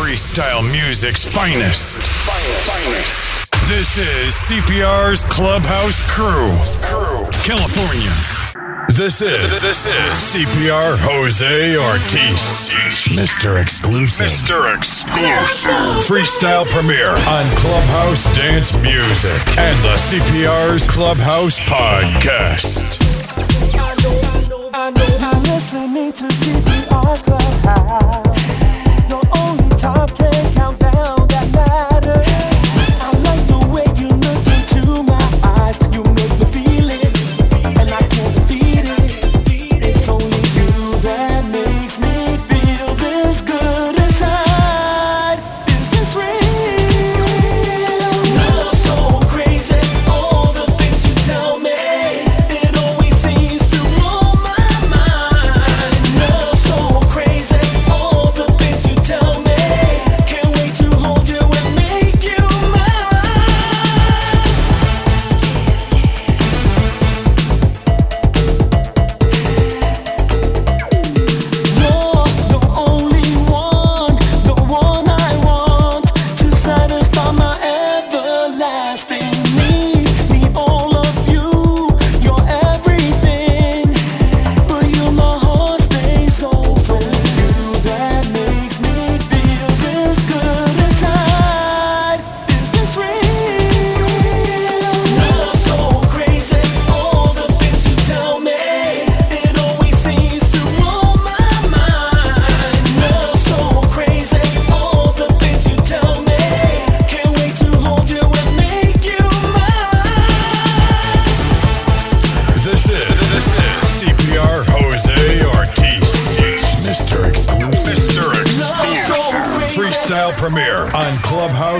Freestyle music's finest. finest. finest. This is CPR's Clubhouse Crew. Crew. California. This is, this is CPR Jose Ortiz. Mr. Exclusive. Mr. Exclusive. Freestyle premiere on Clubhouse Dance Music and the CPR's Clubhouse Podcast. I know, I know, I know,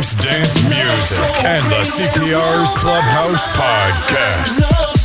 house dance music and the CPR's Clubhouse Podcast.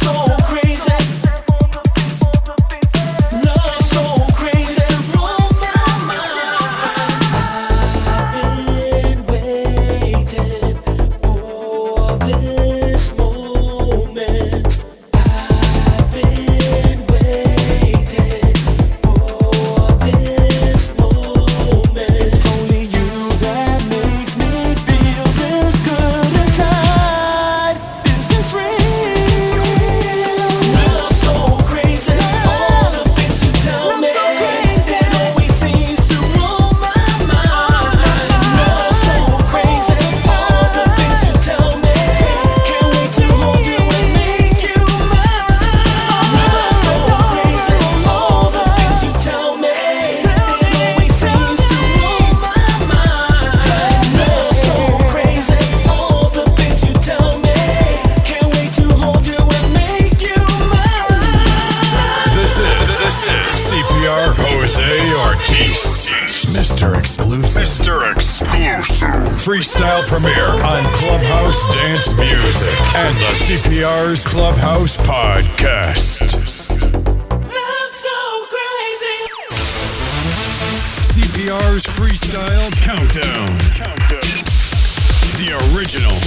The original,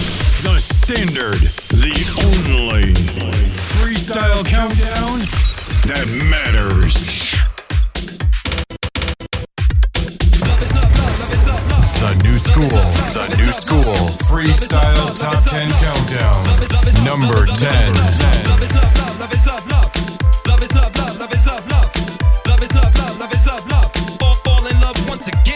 the standard, the only freestyle countdown that matters. The new school, the new school, freestyle top 10 countdown, number 10. Love is love, love is love, love. Love is love, love, love is love, love. Fall, fall in love once again.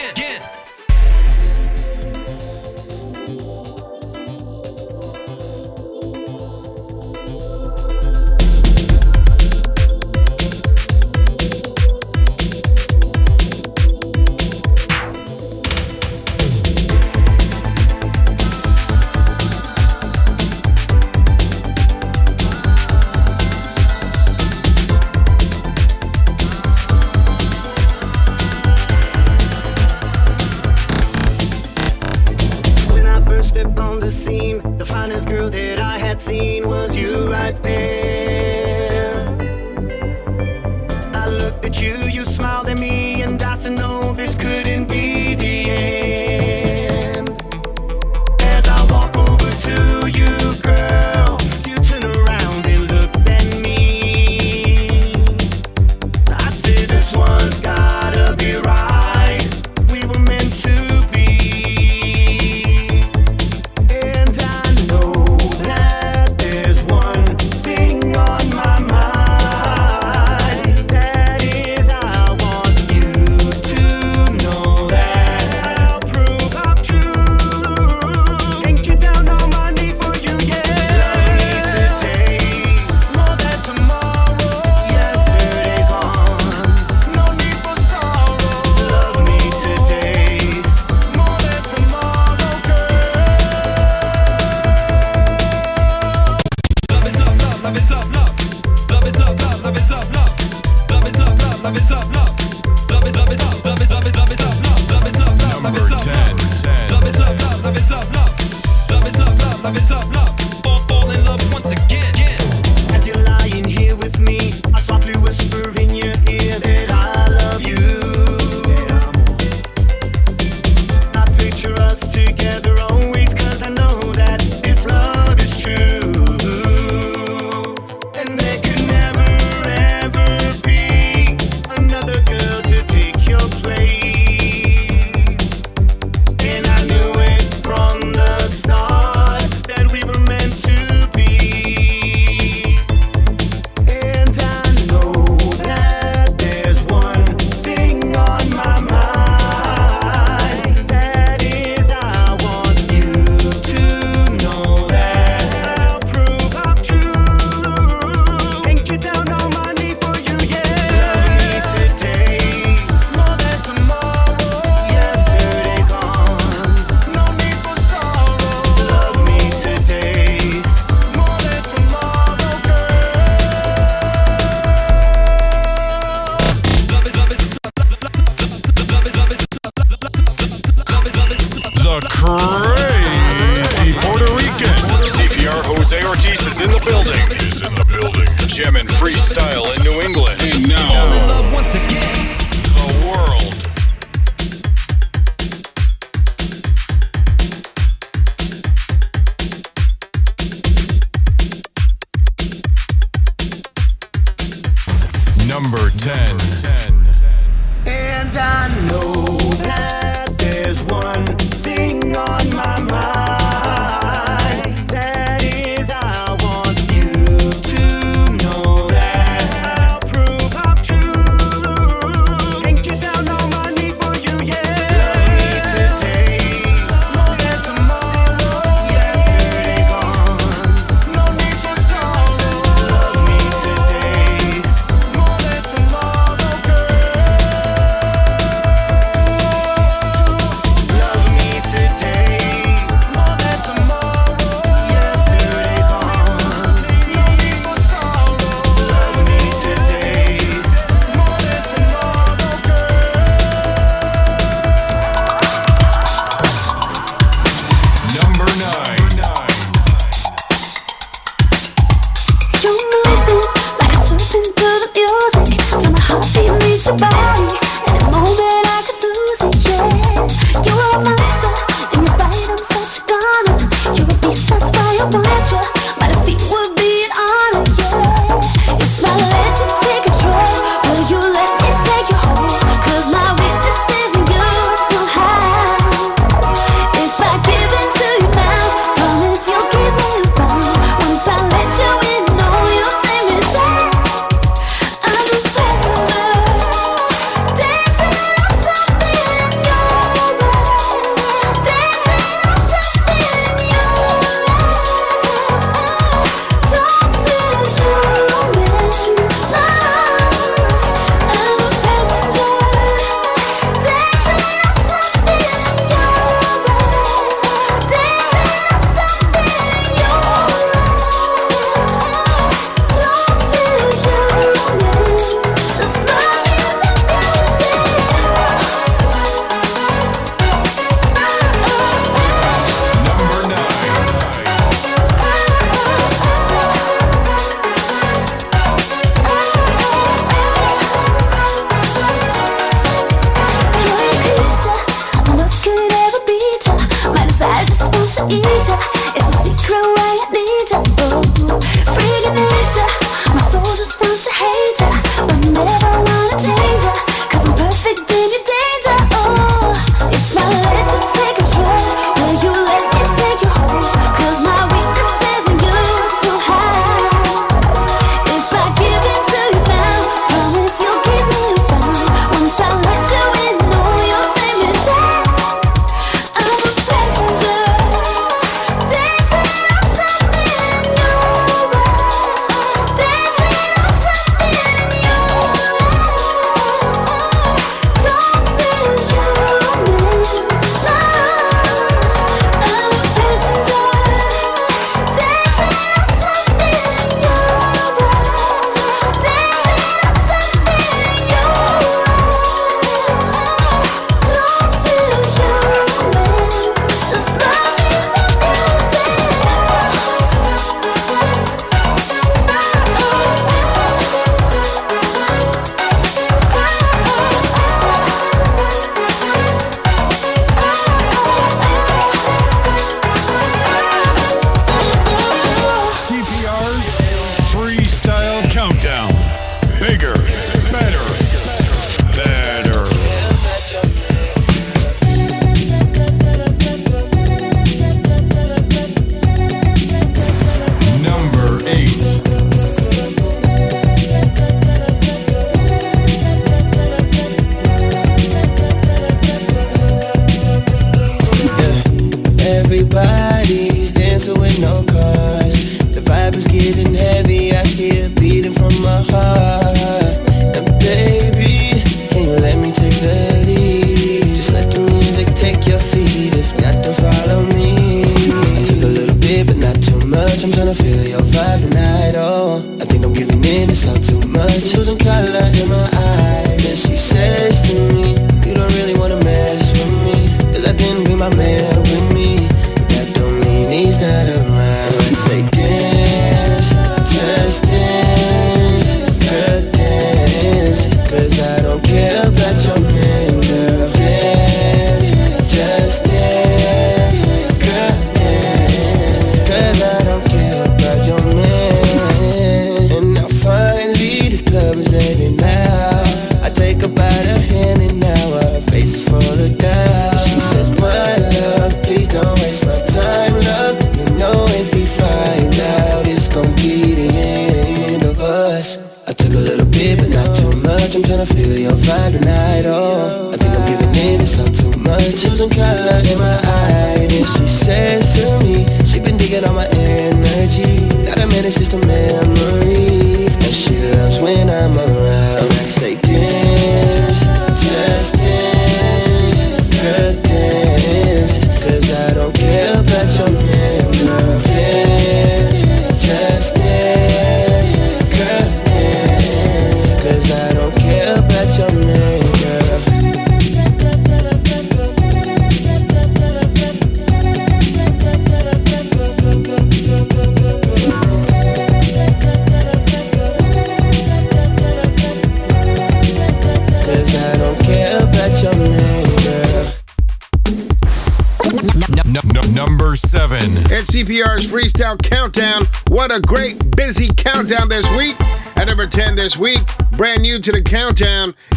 Jamming freestyle in New England.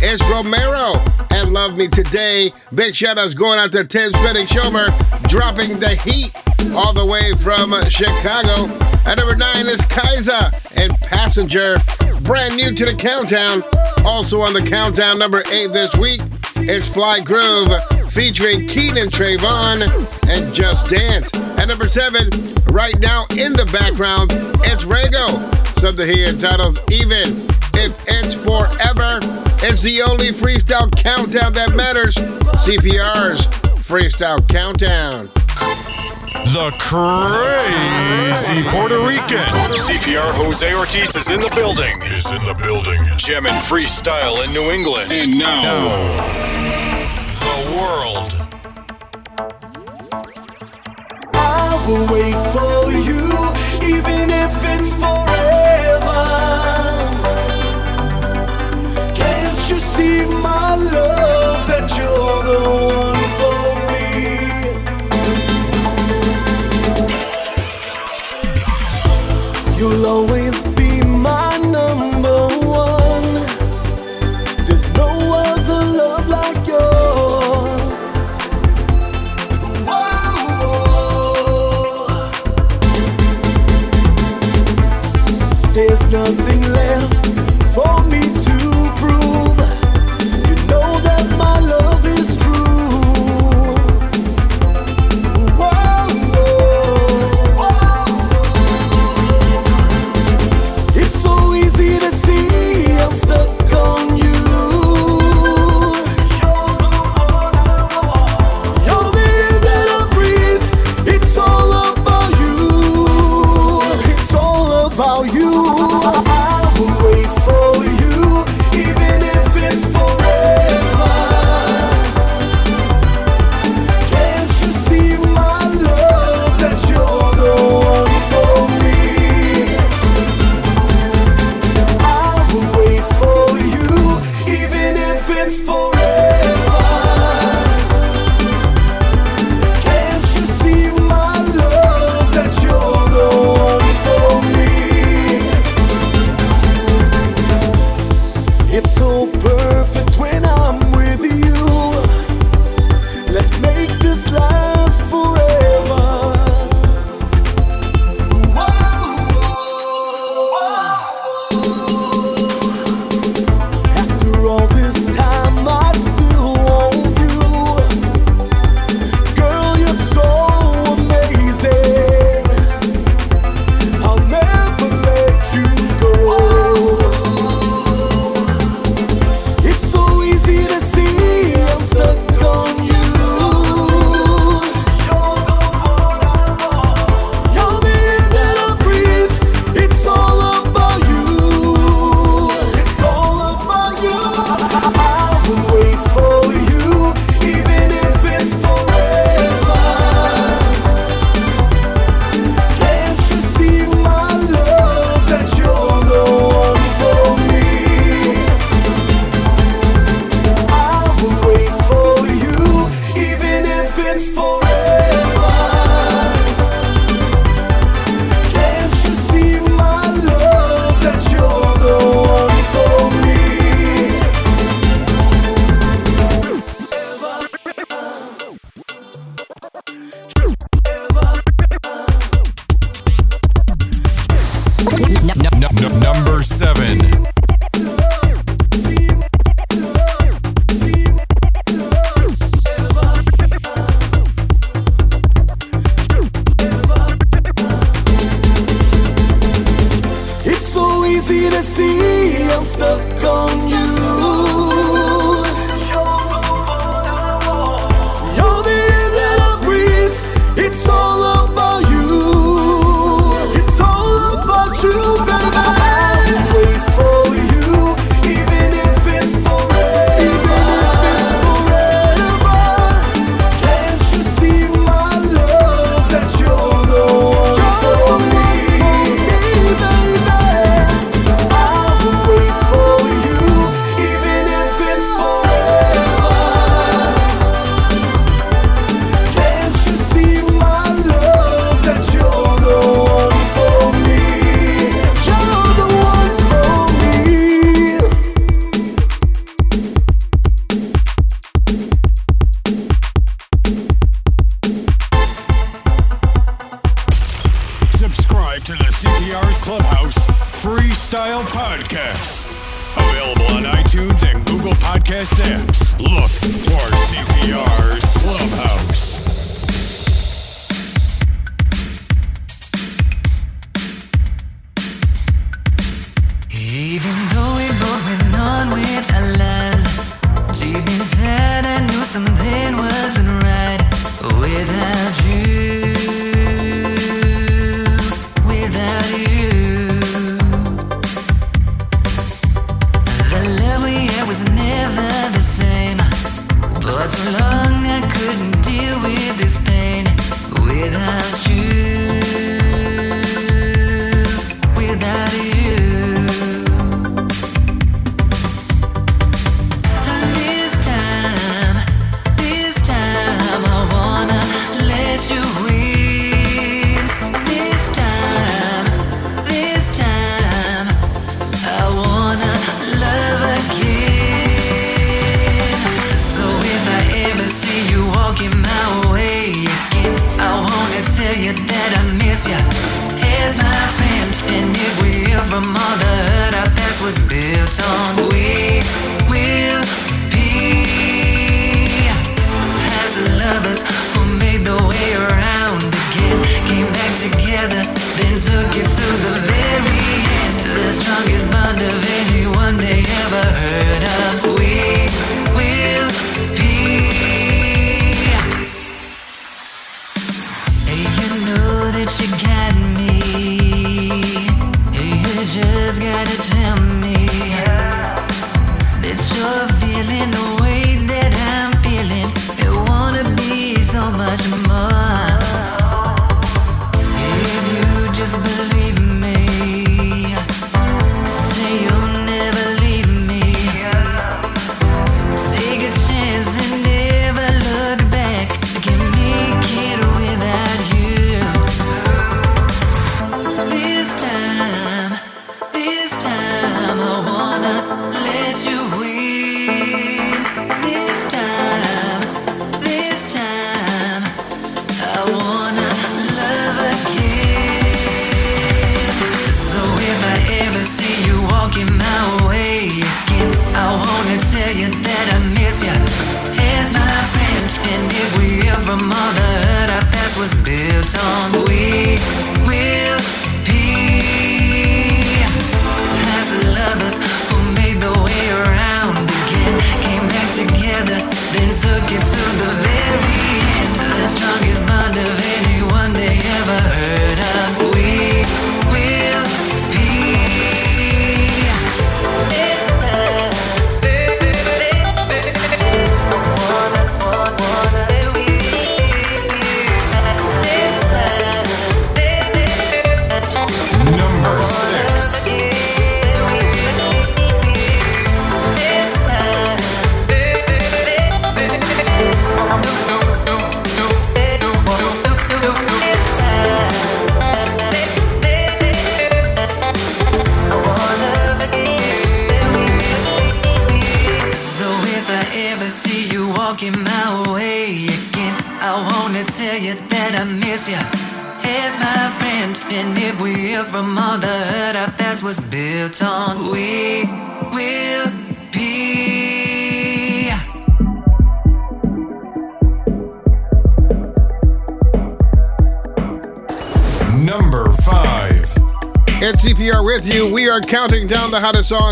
Is Romero and Love Me Today. Big shout outs going out to Ted Benning Schomer, dropping the heat all the way from Chicago. At number 9 is Kaiser and Passenger, brand new to the countdown. Also on the countdown, number 8 this week, is Fly Groove featuring Keenan Trayvon and Just Dance. At number seven, right now in the background, it's Rego. Something he entitles Even If It's Forever. It's the only freestyle countdown that matters. CPR's Freestyle Countdown. The crazy Puerto Rican. CPR Jose Ortiz is in the building. Is in the building. Gem and freestyle in New England. And now, the world. I will wait for you, even if it's forever. My love that you're the one for me? You'll always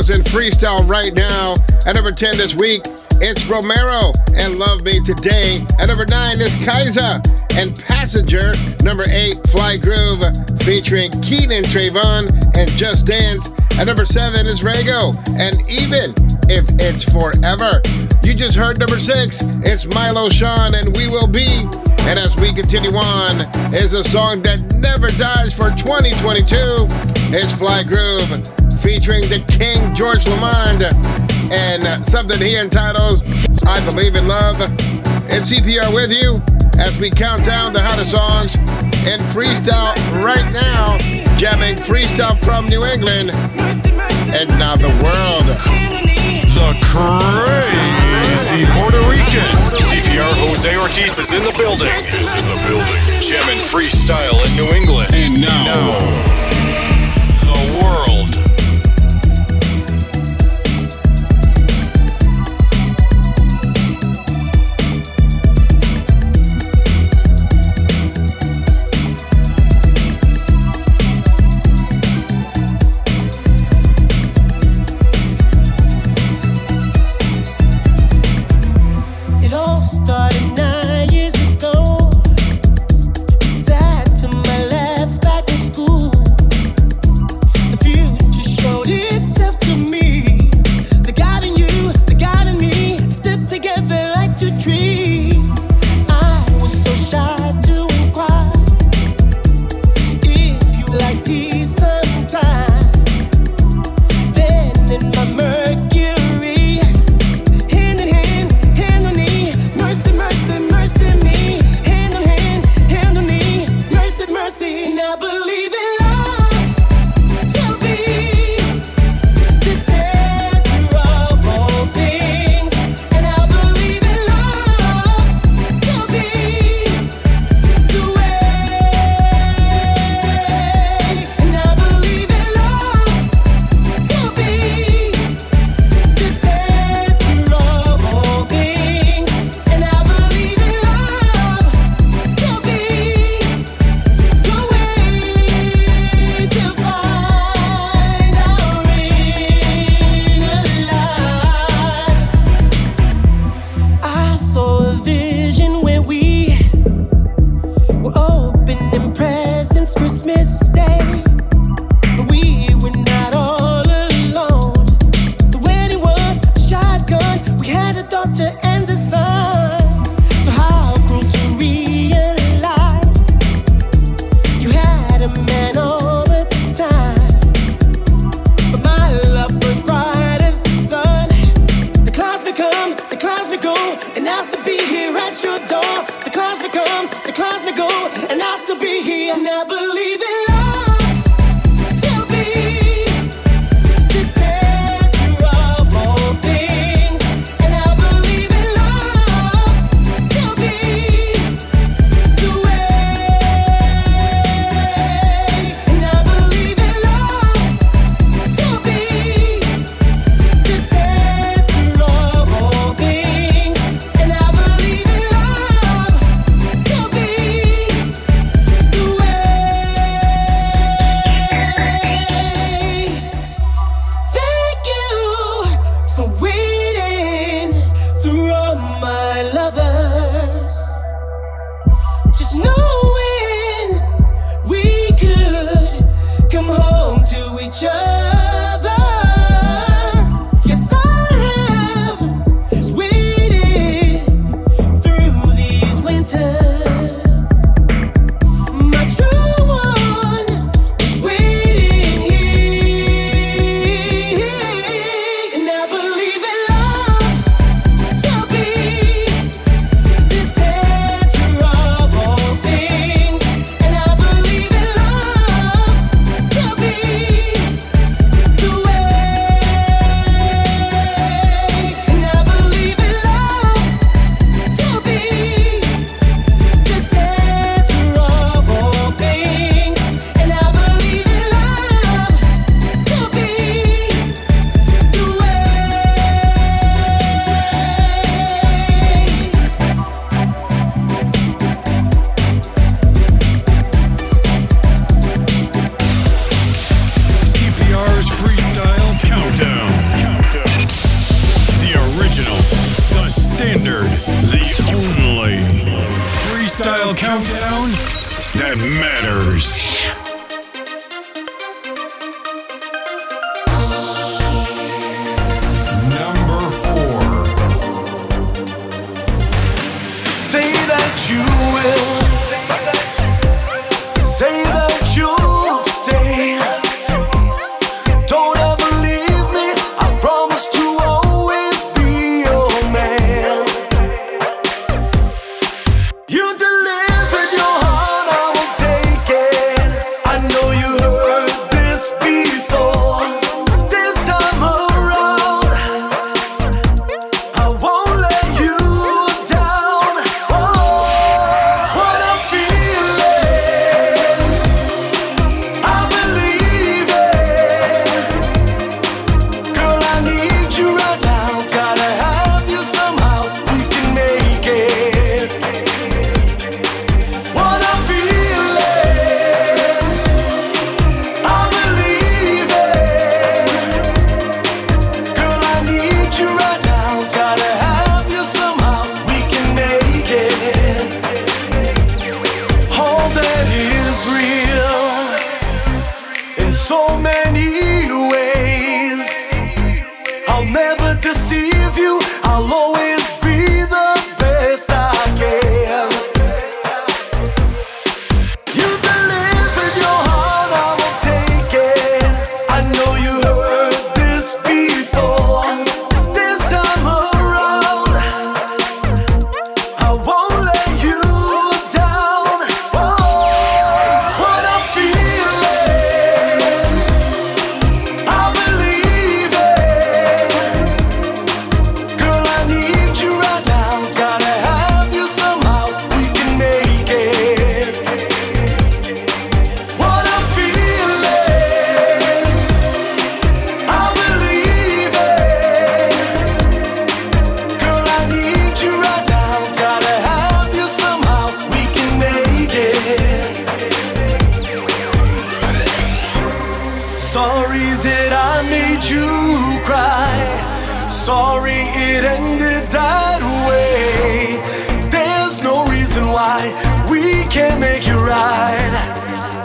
Styles in Freestyle right now. At number 10 this week, it's Romero and Love Me Today. At number 9 is Kaiser and Passenger. Number 8, Fly Groove featuring Keenan Trayvon and Just Dance. At number 7 is Rago and Even If It's Forever. You just heard number 6, it's Milo Sean and We Will Be. And as we continue on, is a song that never dies for 2022. It's Fly Groove featuring the King George Lamond and uh, something he entitles I Believe in Love. It's CPR with you as we count down the hottest songs and freestyle right now, jamming freestyle from New England and now the world. The crazy Puerto Rican. CPR Jose Ortiz is in the building. Is in the building. Jamming freestyle in New England. And now. now.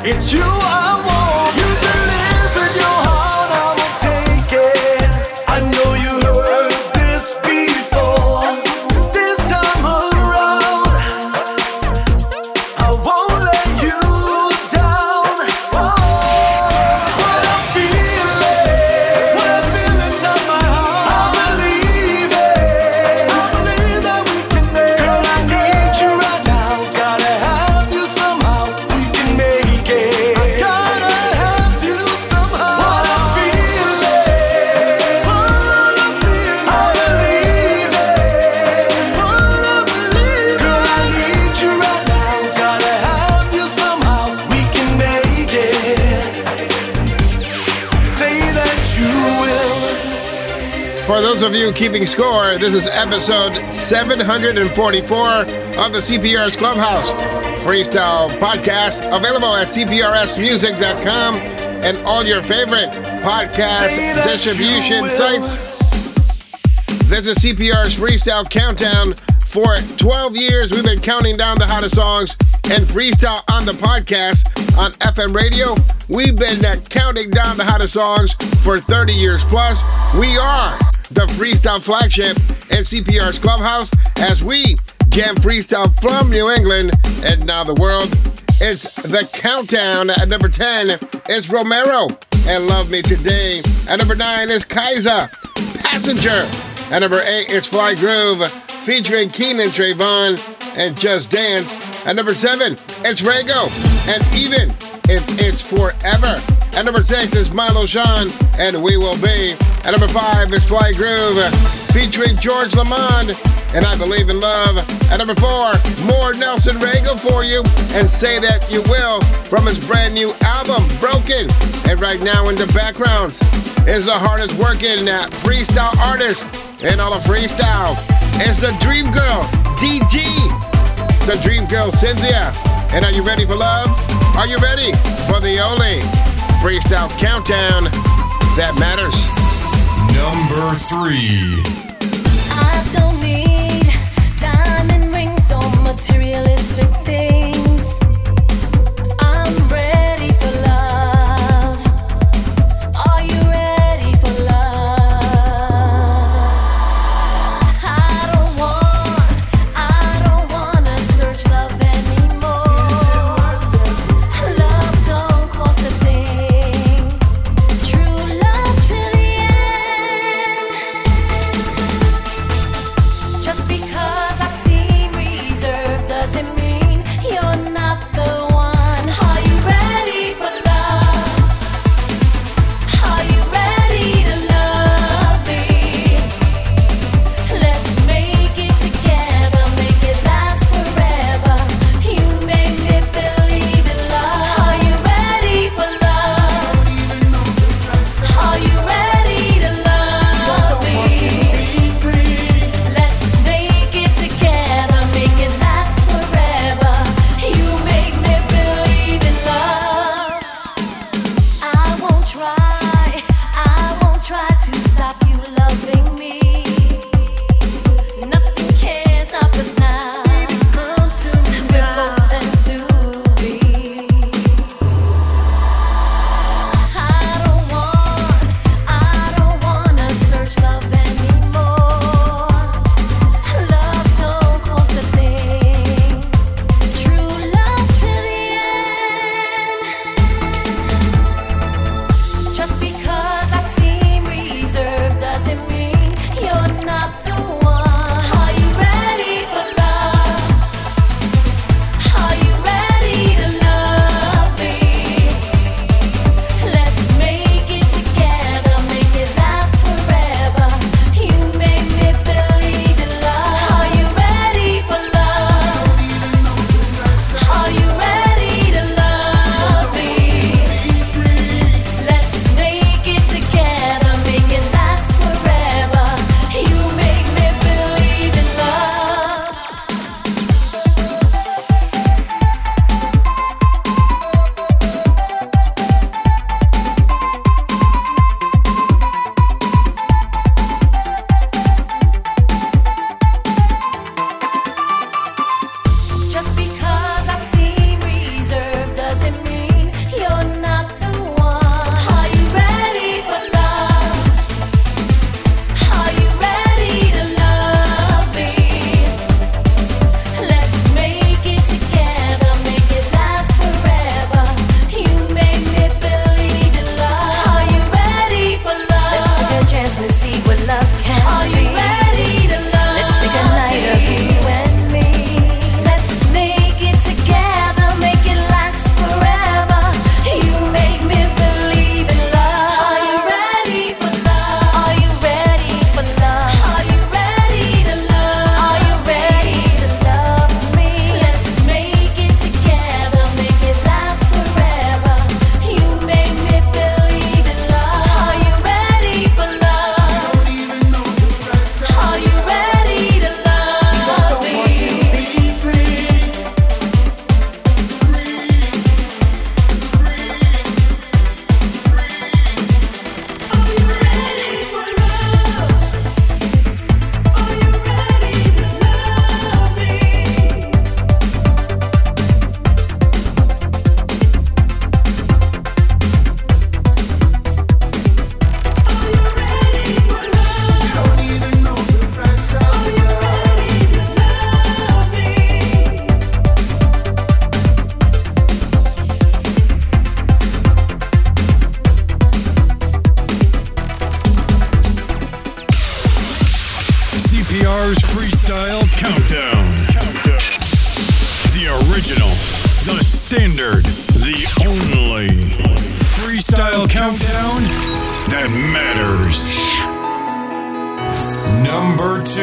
It's you of you keeping score, this is episode 744 of the CPR's Clubhouse Freestyle Podcast, available at cprsmusic.com and all your favorite podcast distribution sites. This is CPR's Freestyle Countdown. For 12 years, we've been counting down the hottest songs and freestyle on the podcast on FM radio. We've been uh, counting down the hottest songs for 30 years plus. We are the freestyle flagship in CPR's Clubhouse as we jam freestyle from New England and now the world. It's the countdown at number 10 is Romero and Love Me Today. At number 9 is Kaiser, Passenger. At number 8 is Fly Groove featuring Keenan Trayvon and Just Dance. At number 7 it's Rago and Even If It's Forever. At number 6 is Milo Sean and We Will Be. At number 5 is Fly Groove featuring George Lamond and I Believe in Love. At number four, more Nelson Rago for you, and Say That You Will from his brand new album, Broken. And right now in the backgrounds is the hardest working freestyle artist in all of freestyle. It's the Dream Girl, DG. The Dream Girl, Cynthia. And are you ready for love? Are you ready for the only freestyle countdown that matters? Number three. Mars. Number 2.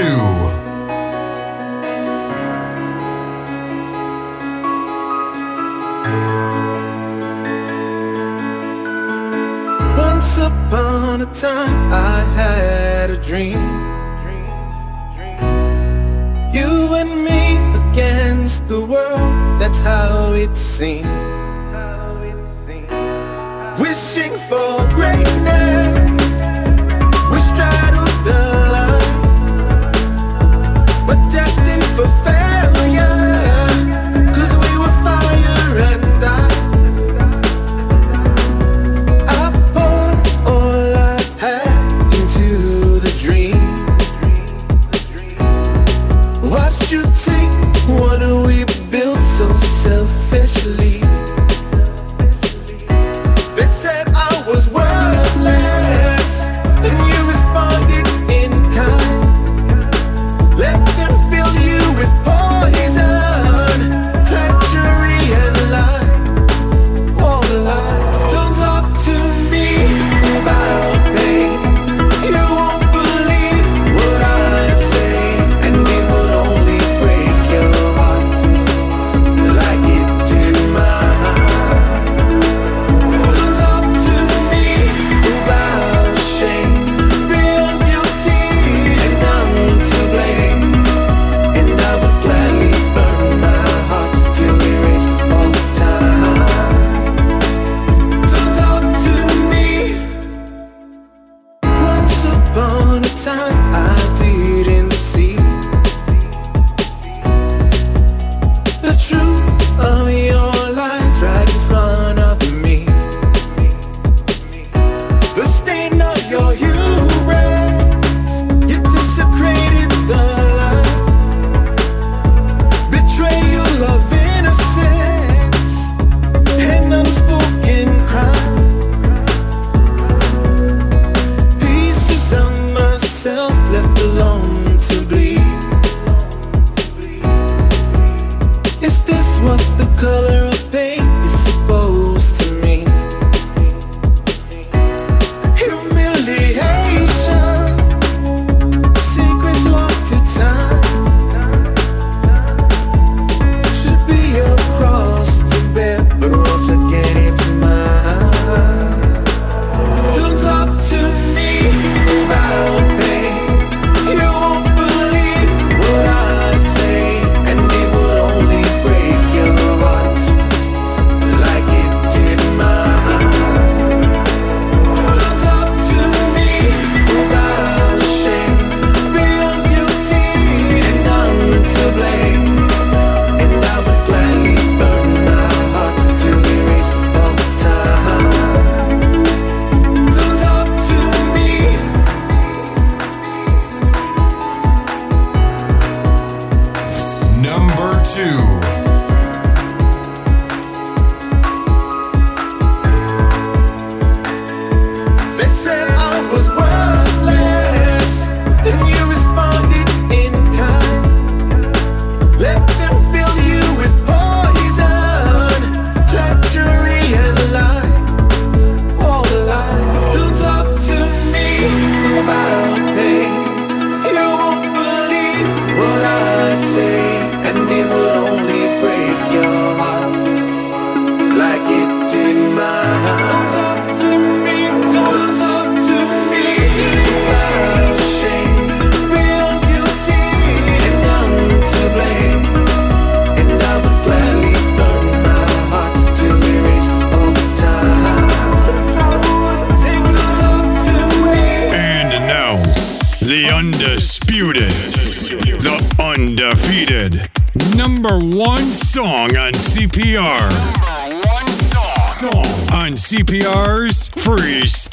Once upon a time, I had a dream. You and me against the world, that's how it seemed.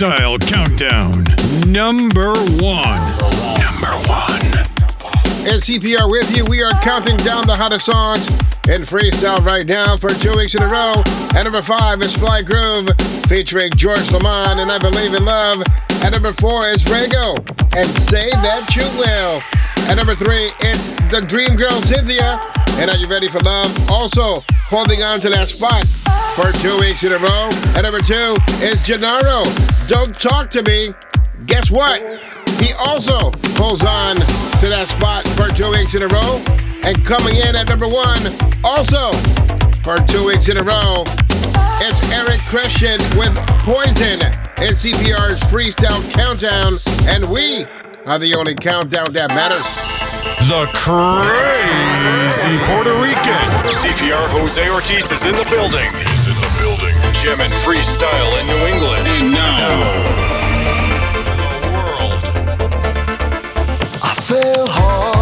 Style Countdown number one. Number one. It's CPR with you. We are counting down the hottest songs in freestyle right now for two weeks in a row. At number five is Fly Groove featuring George Lamond and I Believe in Love. At number four is Rego and Say That You Will. At number three, it's the Dream Girl Cynthia. And Are You Ready for Love? Also holding on to that spot for two weeks in a row. At number two is Gennaro don't Talk to Me. Guess what? He also holds on to that spot for two weeks in a row. And coming in at number one, also for two weeks in a row, it's Eric Christian with Poison. and CPR's Freestyle Countdown, and we are the only countdown that matters. The crazy Puerto Rican. CPR Jose Ortiz is in the building jamming freestyle in New England. And now, the world. I fell hard.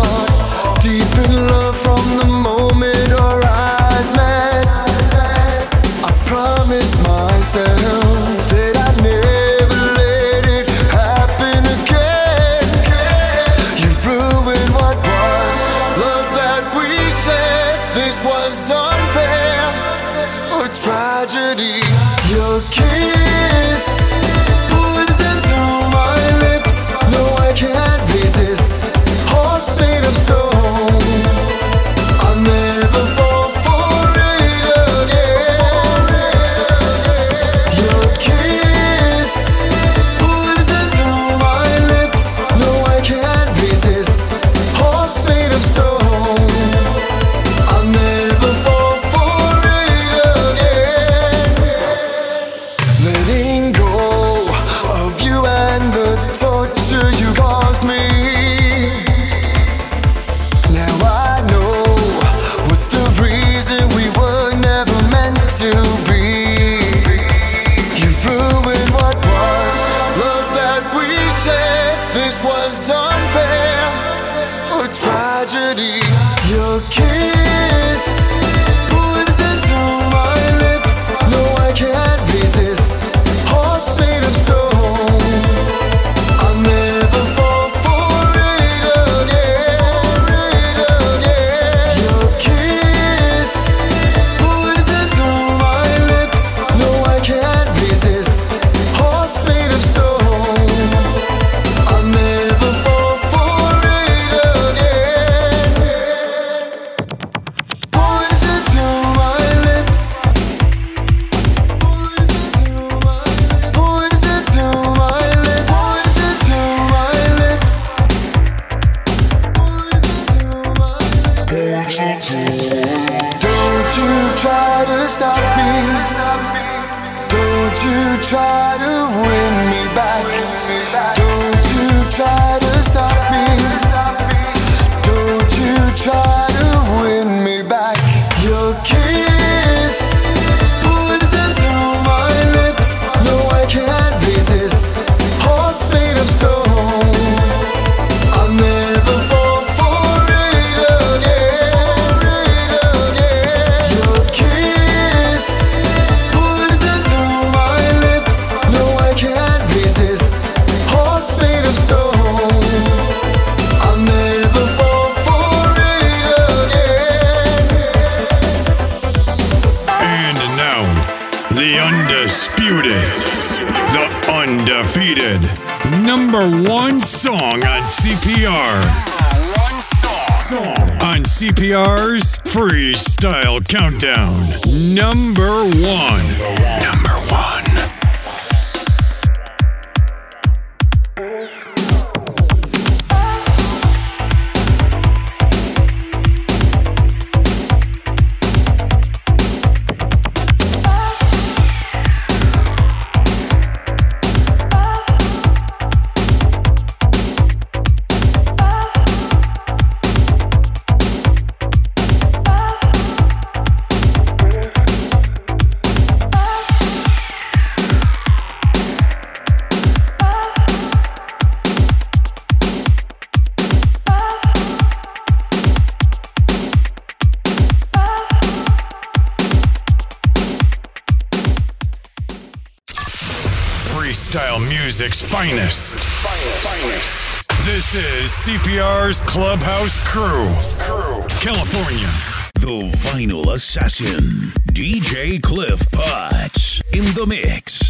music's finest. finest. finest. This is CPR's Clubhouse Crew. Crew. California. The Vinyl Assassin, DJ Cliff Potts, in the mix.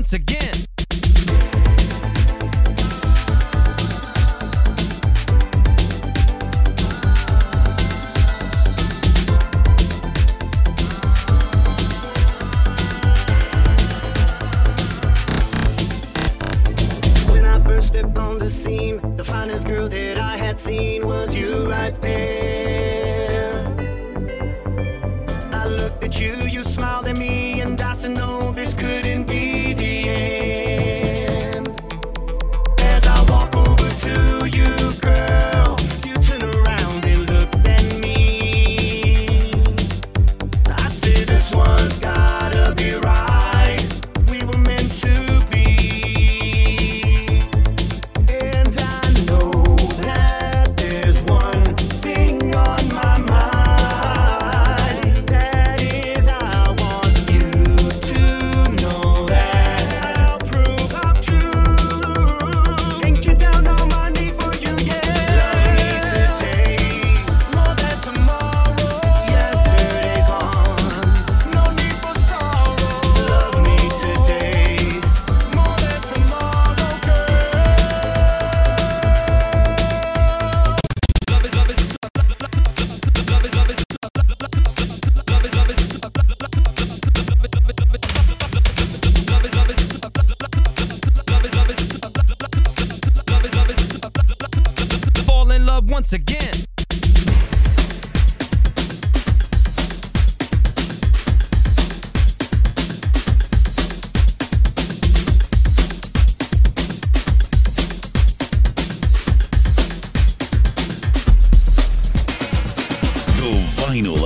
once again. When I first stepped on the scene, the finest girl that I had seen was you right there.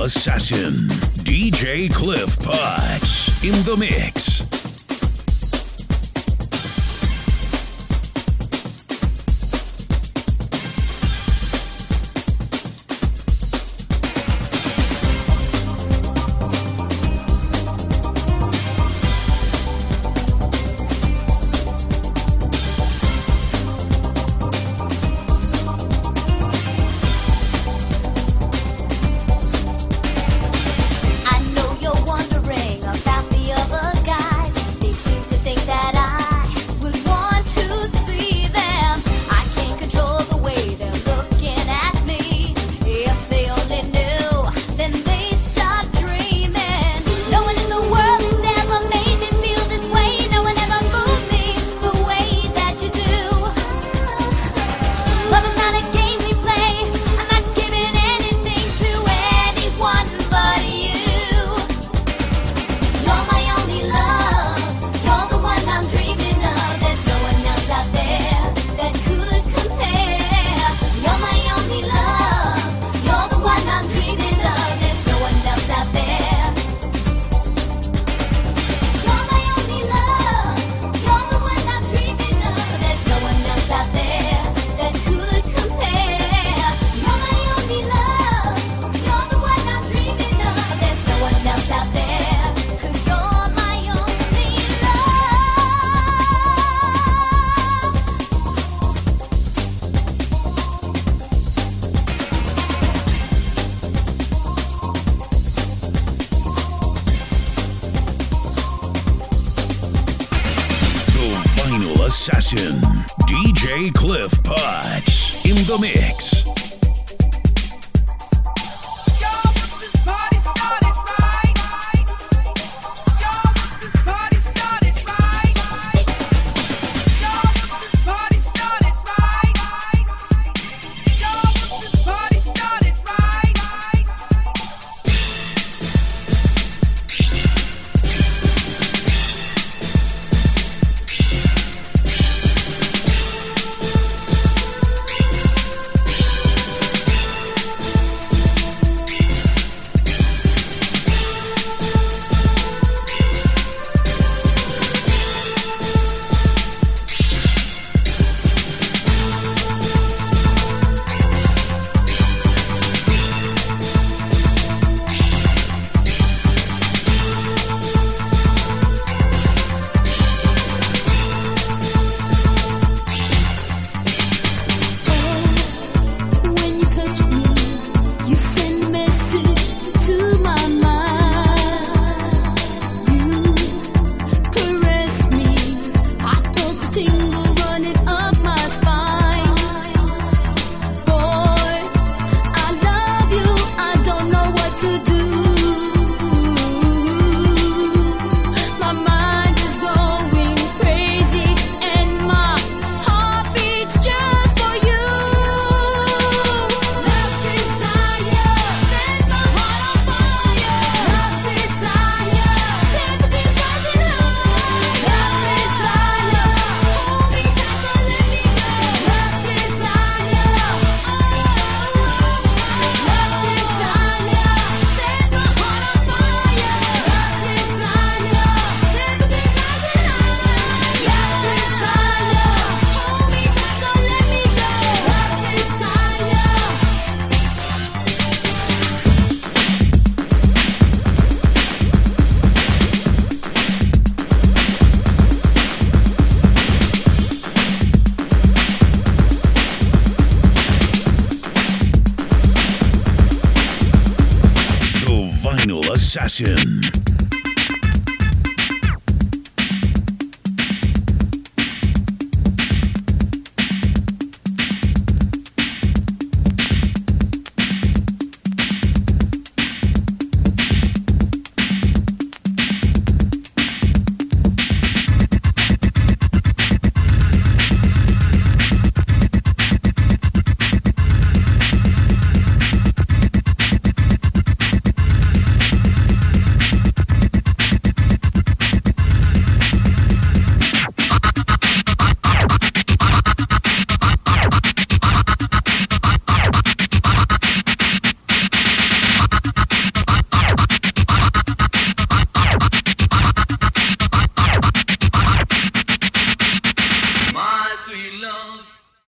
assassin, DJ Cliff Potts, in the mix. Cliff.